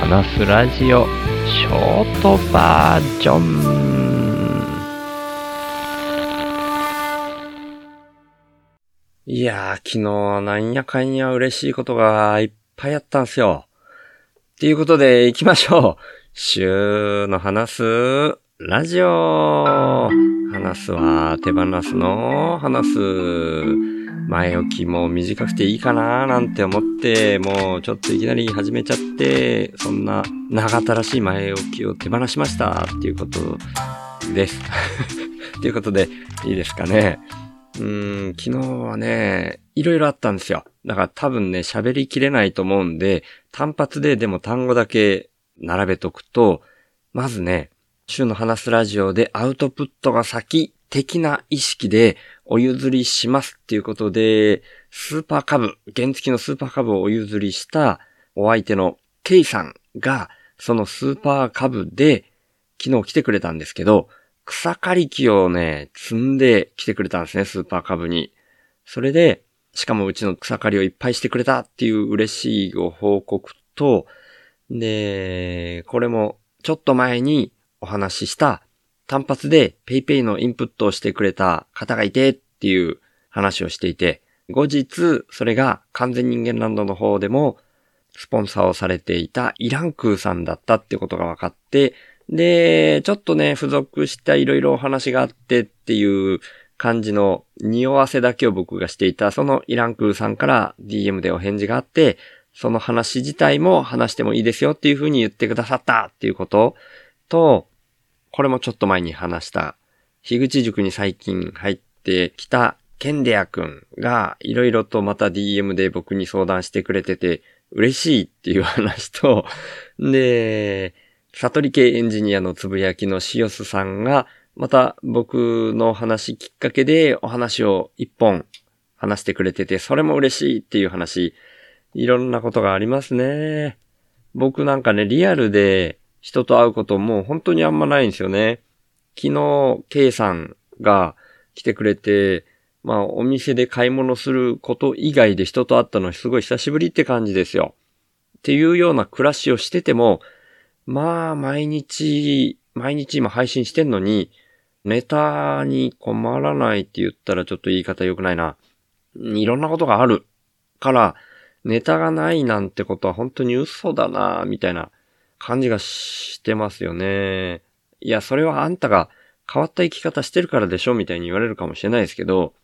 話すラジオショートバージョンいやー、昨日なんやかんや嬉しいことがいっぱいあったんすよ。っていうことで行きましょう。週の話すラジオ話すは手放すの話す。前置きも短くていいかなーなんて思って、もうちょっといきなり始めちゃって、そんな長たらしい前置きを手放しましたっていうことです。ということで、いいですかね。うーん、昨日はね、いろいろあったんですよ。だから多分ね、喋りきれないと思うんで、単発ででも単語だけ並べとくと、まずね、週の話すラジオでアウトプットが先的な意識でお譲りしますっていうことで、スーパーカブ、原付のスーパーカブをお譲りしたお相手のケイさんが、そのスーパーカブで昨日来てくれたんですけど、草刈り機をね、積んで来てくれたんですね、スーパーカブに。それで、しかもうちの草刈りをいっぱいしてくれたっていう嬉しいご報告と、で、これもちょっと前にお話しした単発で PayPay のインプットをしてくれた方がいてっていう話をしていて、後日、それが完全人間ランドの方でも、スポンサーをされていたイランクーさんだったってことが分かって、で、ちょっとね、付属したいろいろお話があってっていう感じの匂わせだけを僕がしていた、そのイランクーさんから DM でお返事があって、その話自体も話してもいいですよっていう風に言ってくださったっていうことと、これもちょっと前に話した、樋口塾に最近入ってきたケンデア君がいろいろとまた DM で僕に相談してくれてて嬉しいっていう話と、で、悟り系エンジニアのつぶやきのシオスさんがまた僕の話きっかけでお話を一本話してくれてて、それも嬉しいっていう話、いろんなことがありますね。僕なんかね、リアルで人と会うことも本当にあんまないんですよね。昨日、K さんが来てくれて、まあお店で買い物すること以外で人と会ったのすごい久しぶりって感じですよ。っていうような暮らしをしてても、まあ毎日、毎日今配信してんのに、ネタに困らないって言ったらちょっと言い方良くないな。いろんなことがあるから、ネタがないなんてことは本当に嘘だなみたいな感じがしてますよね。いや、それはあんたが変わった生き方してるからでしょみたいに言われるかもしれないですけど、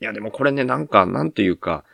いや、でもこれね、なんか、なんというか、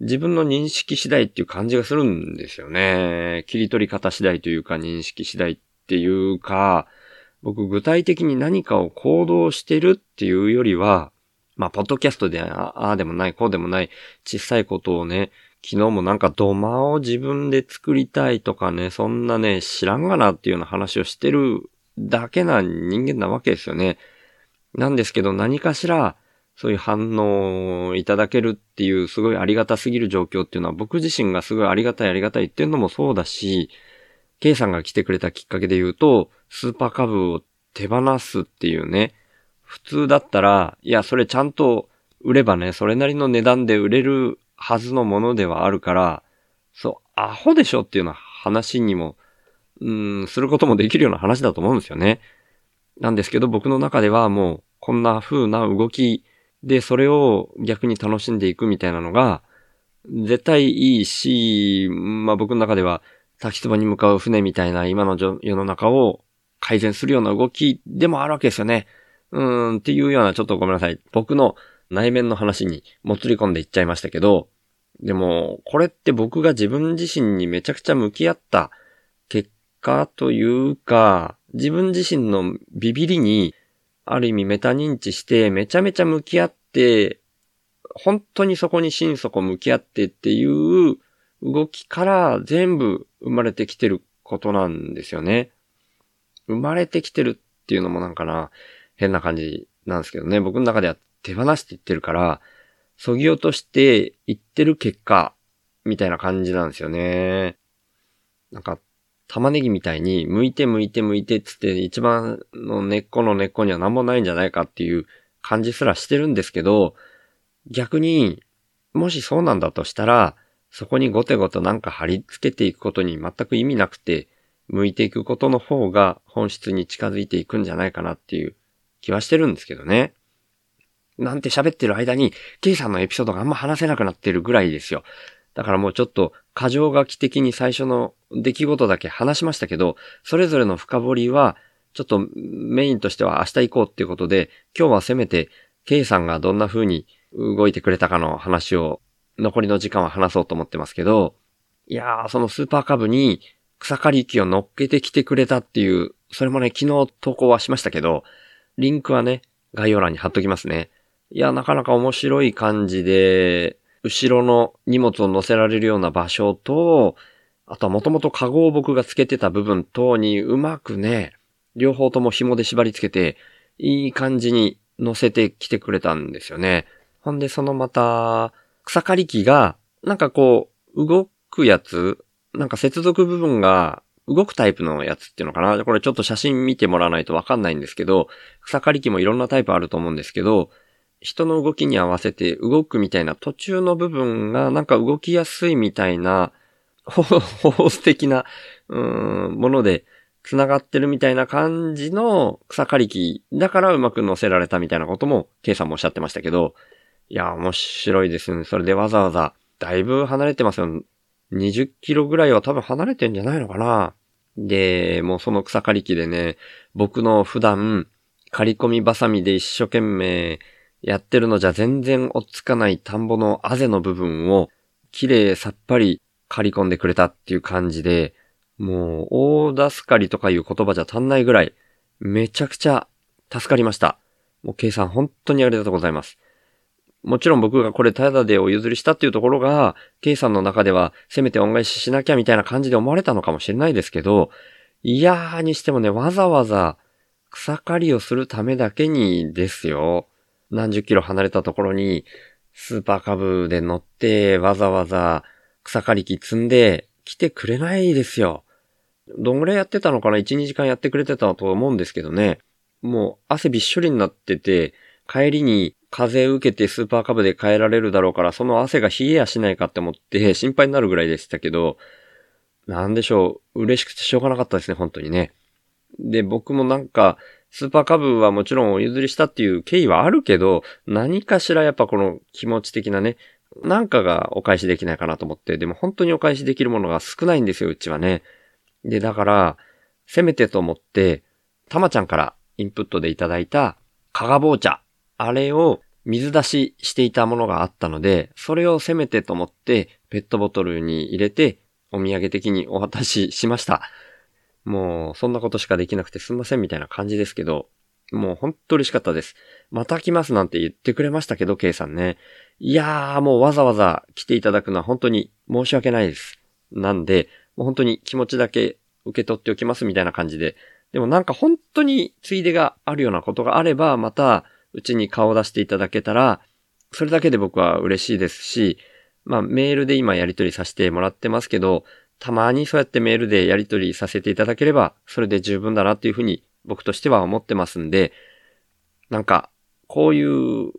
自分の認識次第っていう感じがするんですよね。切り取り方次第というか、認識次第っていうか、僕具体的に何かを行動してるっていうよりは、まあ、ポッドキャストでああでもない、こうでもない、小さいことをね、昨日もなんか土間を自分で作りたいとかね、そんなね、知らんがなっていうような話をしてるだけな人間なわけですよね。なんですけど何かしら、そういう反応をいただけるっていうすごいありがたすぎる状況っていうのは僕自身がすごいありがたいありがたいっていうのもそうだし、K さんが来てくれたきっかけで言うと、スーパー株を手放すっていうね、普通だったら、いや、それちゃんと売ればね、それなりの値段で売れるはずのものではあるから、そう、アホでしょっていうような話にも、うん、することもできるような話だと思うんですよね。なんですけど僕の中ではもうこんな風な動きでそれを逆に楽しんでいくみたいなのが絶対いいし、まあ僕の中では滝壺に向かう船みたいな今の世の中を改善するような動きでもあるわけですよね。うん、っていうようなちょっとごめんなさい。僕の内面の話にもつり込んでいっちゃいましたけど、でも、これって僕が自分自身にめちゃくちゃ向き合った結果というか、自分自身のビビりに、ある意味メタ認知して、めちゃめちゃ向き合って、本当にそこに心底向き合ってっていう動きから全部生まれてきてることなんですよね。生まれてきてるっていうのもなんかな、変な感じなんですけどね。僕の中では手放していってるから、そぎ落としていってる結果、みたいな感じなんですよね。なんか、玉ねぎみたいに、剥いて剥いて剥いてっつって、一番の根っこの根っこには何もないんじゃないかっていう感じすらしてるんですけど、逆に、もしそうなんだとしたら、そこにごてごとなんか貼り付けていくことに全く意味なくて、向いていくことの方が本質に近づいていくんじゃないかなっていう気はしてるんですけどね。なんて喋ってる間に、ケイさんのエピソードがあんま話せなくなってるぐらいですよ。だからもうちょっと、過剰書き的に最初の出来事だけ話しましたけど、それぞれの深掘りは、ちょっとメインとしては明日行こうっていうことで、今日はせめて、ケイさんがどんな風に動いてくれたかの話を、残りの時間は話そうと思ってますけど、いやー、そのスーパーカブに草刈り機を乗っけてきてくれたっていう、それもね、昨日投稿はしましたけど、リンクはね、概要欄に貼っときますね。いや、なかなか面白い感じで、後ろの荷物を乗せられるような場所と、あとはもともとカゴを僕がつけてた部分等にうまくね、両方とも紐で縛り付けて、いい感じに乗せてきてくれたんですよね。ほんで、そのまた、草刈り機が、なんかこう、動くやつ、なんか接続部分が動くタイプのやつっていうのかなこれちょっと写真見てもらわないとわかんないんですけど、草刈り機もいろんなタイプあると思うんですけど、人の動きに合わせて動くみたいな途中の部分がなんか動きやすいみたいな、ホース的な、うん、もので繋がってるみたいな感じの草刈り機だからうまく乗せられたみたいなことも、ケイさんもおっしゃってましたけど、いや、面白いですね。それでわざわざ、だいぶ離れてますよ。20キロぐらいは多分離れてんじゃないのかな。で、もうその草刈り機でね、僕の普段、刈り込みバサミで一生懸命やってるのじゃ全然追っつかない田んぼのあぜの部分を綺麗さっぱり刈り込んでくれたっていう感じで、もう大助かりとかいう言葉じゃ足んないぐらい、めちゃくちゃ助かりました。もう計算本当にありがとうございます。もちろん僕がこれタダでお譲りしたっていうところが、K さんの中ではせめて恩返ししなきゃみたいな感じで思われたのかもしれないですけど、いやーにしてもね、わざわざ草刈りをするためだけにですよ。何十キロ離れたところに、スーパーカブで乗って、わざわざ草刈り機積んで来てくれないですよ。どんぐらいやってたのかな ?1、2時間やってくれてたと思うんですけどね。もう汗びっしょりになってて、帰りに風受けてスーパーカブで帰られるだろうから、その汗が冷えやしないかって思って心配になるぐらいでしたけど、なんでしょう、嬉しくてしょうがなかったですね、本当にね。で、僕もなんか、スーパーカブはもちろんお譲りしたっていう経緯はあるけど、何かしらやっぱこの気持ち的なね、なんかがお返しできないかなと思って、でも本当にお返しできるものが少ないんですよ、うちはね。で、だから、せめてと思って、たまちゃんからインプットでいただいた、かがぼう茶。あれを水出ししていたものがあったので、それをせめてと思って、ペットボトルに入れて、お土産的にお渡ししました。もう、そんなことしかできなくてすんませんみたいな感じですけど、もうほんと嬉しかったです。また来ますなんて言ってくれましたけど、ケイさんね。いやー、もうわざわざ来ていただくのは本当に申し訳ないです。なんで、もう本当に気持ちだけ受け取っておきますみたいな感じで。でもなんか本当についでがあるようなことがあれば、また、うちに顔を出していただけたら、それだけで僕は嬉しいですし、まあメールで今やり取りさせてもらってますけど、たまにそうやってメールでやり取りさせていただければ、それで十分だなっていうふうに僕としては思ってますんで、なんか、こういう、う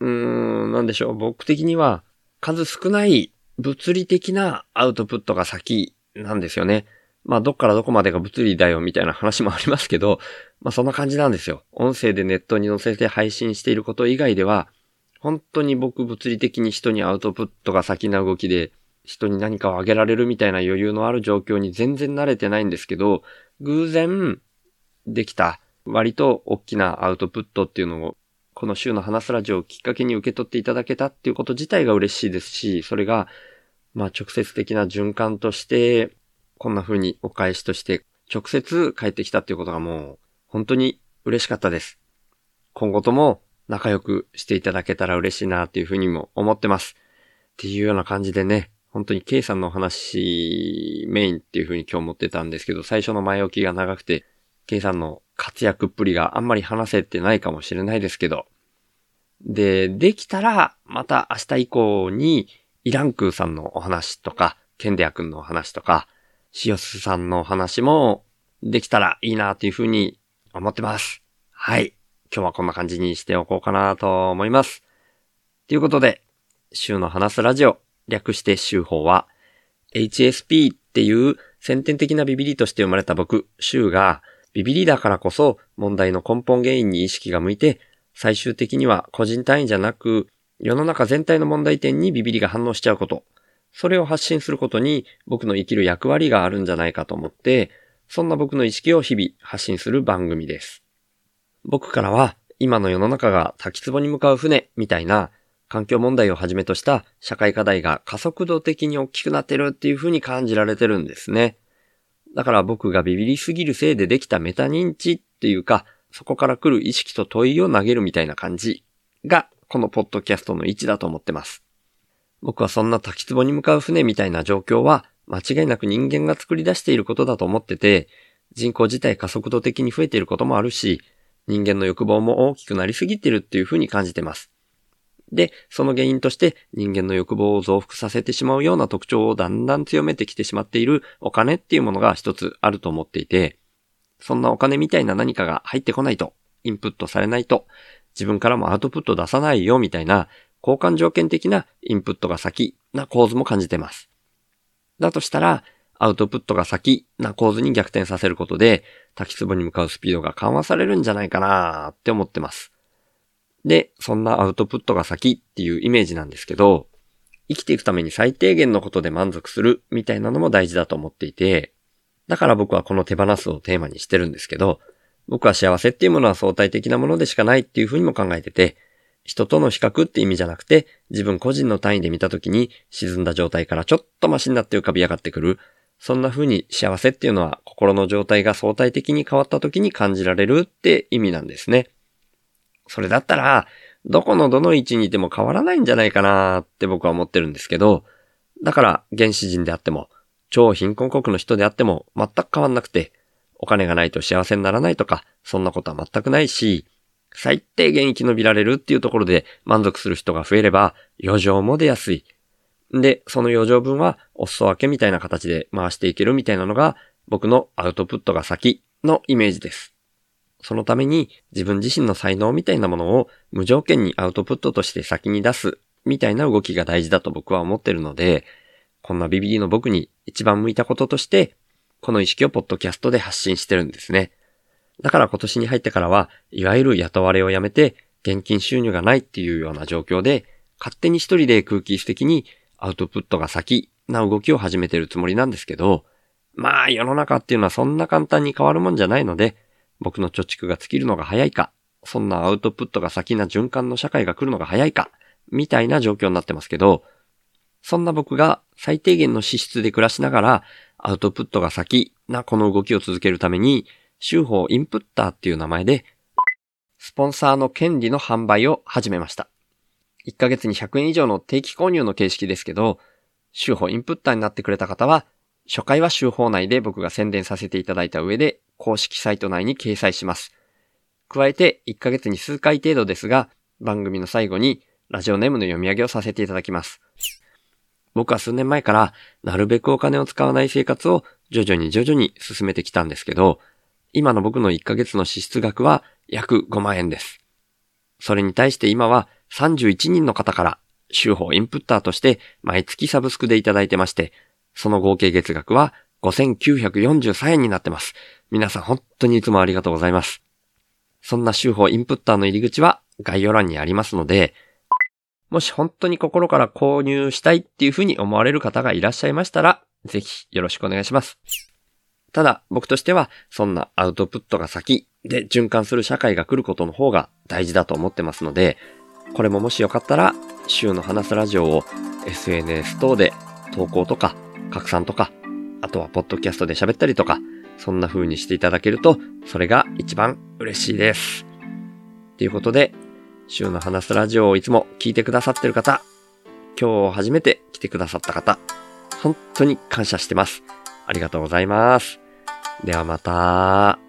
ーん、なんでしょう、僕的には数少ない物理的なアウトプットが先なんですよね。まあ、どっからどこまでが物理だよみたいな話もありますけど、まあ、そんな感じなんですよ。音声でネットに載せて配信していること以外では、本当に僕物理的に人にアウトプットが先な動きで、人に何かをあげられるみたいな余裕のある状況に全然慣れてないんですけど、偶然できた割と大きなアウトプットっていうのを、この週の話すラジオをきっかけに受け取っていただけたっていうこと自体が嬉しいですし、それが、まあ直接的な循環として、こんな風にお返しとして直接帰ってきたっていうことがもう本当に嬉しかったです。今後とも仲良くしていただけたら嬉しいなっていう風にも思ってます。っていうような感じでね、本当に K さんの話メインっていう風に今日持ってたんですけど、最初の前置きが長くて、K さんの活躍っぷりがあんまり話せてないかもしれないですけど、で、できたら、また明日以降に、イランクーさんのお話とか、ケンデア君のお話とか、シオスさんのお話も、できたらいいなっていう風に思ってます。はい。今日はこんな感じにしておこうかなと思います。ということで、週の話すラジオ、略して週報は、HSP っていう先天的なビビリとして生まれた僕、シュウが、ビビリだからこそ問題の根本原因に意識が向いて、最終的には個人単位じゃなく、世の中全体の問題点にビビリが反応しちゃうこと。それを発信することに僕の生きる役割があるんじゃないかと思って、そんな僕の意識を日々発信する番組です。僕からは今の世の中が滝壺に向かう船みたいな環境問題をはじめとした社会課題が加速度的に大きくなってるっていう風に感じられてるんですね。だから僕がビビりすぎるせいでできたメタ認知っていうか、そこから来る意識と問いを投げるみたいな感じが、このポッドキャストの位置だと思ってます。僕はそんな滝壺に向かう船みたいな状況は、間違いなく人間が作り出していることだと思ってて、人口自体加速度的に増えていることもあるし、人間の欲望も大きくなりすぎてるっていう風に感じてます。で、その原因として人間の欲望を増幅させてしまうような特徴をだんだん強めてきてしまっているお金っていうものが一つあると思っていて、そんなお金みたいな何かが入ってこないと、インプットされないと、自分からもアウトプット出さないよみたいな交換条件的なインプットが先な構図も感じてます。だとしたら、アウトプットが先な構図に逆転させることで、滝壺に向かうスピードが緩和されるんじゃないかなって思ってます。で、そんなアウトプットが先っていうイメージなんですけど、生きていくために最低限のことで満足するみたいなのも大事だと思っていて、だから僕はこの手放すをテーマにしてるんですけど、僕は幸せっていうものは相対的なものでしかないっていうふうにも考えてて、人との比較って意味じゃなくて、自分個人の単位で見たときに沈んだ状態からちょっとマシになって浮かび上がってくる。そんな風に幸せっていうのは心の状態が相対的に変わった時に感じられるって意味なんですね。それだったら、どこのどの位置にいても変わらないんじゃないかなって僕は思ってるんですけど、だから原始人であっても、超貧困国の人であっても全く変わんなくて、お金がないと幸せにならないとか、そんなことは全くないし、最低限生き延びられるっていうところで満足する人が増えれば、余剰も出やすい。で、その余剰分はお裾分けみたいな形で回していけるみたいなのが、僕のアウトプットが先のイメージです。そのために自分自身の才能みたいなものを無条件にアウトプットとして先に出すみたいな動きが大事だと僕は思ってるので、こんなビビリの僕に一番向いたこととして、この意識をポッドキャストで発信してるんですね。だから今年に入ってからは、いわゆる雇われをやめて、現金収入がないっていうような状況で、勝手に一人で空気質的にアウトプットが先な動きを始めてるつもりなんですけど、まあ世の中っていうのはそんな簡単に変わるもんじゃないので、僕の貯蓄が尽きるのが早いか、そんなアウトプットが先な循環の社会が来るのが早いか、みたいな状況になってますけど、そんな僕が最低限の資質で暮らしながら、アウトプットが先なこの動きを続けるために、週報インプッターっていう名前で、スポンサーの権利の販売を始めました。1ヶ月に100円以上の定期購入の形式ですけど、週報インプッターになってくれた方は、初回は週報内で僕が宣伝させていただいた上で、公式サイト内に掲載します。加えて、1ヶ月に数回程度ですが、番組の最後にラジオネームの読み上げをさせていただきます。僕は数年前から、なるべくお金を使わない生活を徐々に徐々に進めてきたんですけど、今の僕の1ヶ月の支出額は約5万円です。それに対して今は31人の方から週報インプッターとして毎月サブスクでいただいてまして、その合計月額は5943円になってます。皆さん本当にいつもありがとうございます。そんな週報インプッターの入り口は概要欄にありますので、もし本当に心から購入したいっていうふうに思われる方がいらっしゃいましたら、ぜひよろしくお願いします。ただ、僕としては、そんなアウトプットが先で循環する社会が来ることの方が大事だと思ってますので、これももしよかったら、週の話すラジオを SNS 等で投稿とか拡散とか、あとはポッドキャストで喋ったりとか、そんな風にしていただけると、それが一番嬉しいです。ということで、週の話すラジオをいつも聞いてくださってる方、今日初めて来てくださった方、本当に感謝してます。ありがとうございます。ではまた。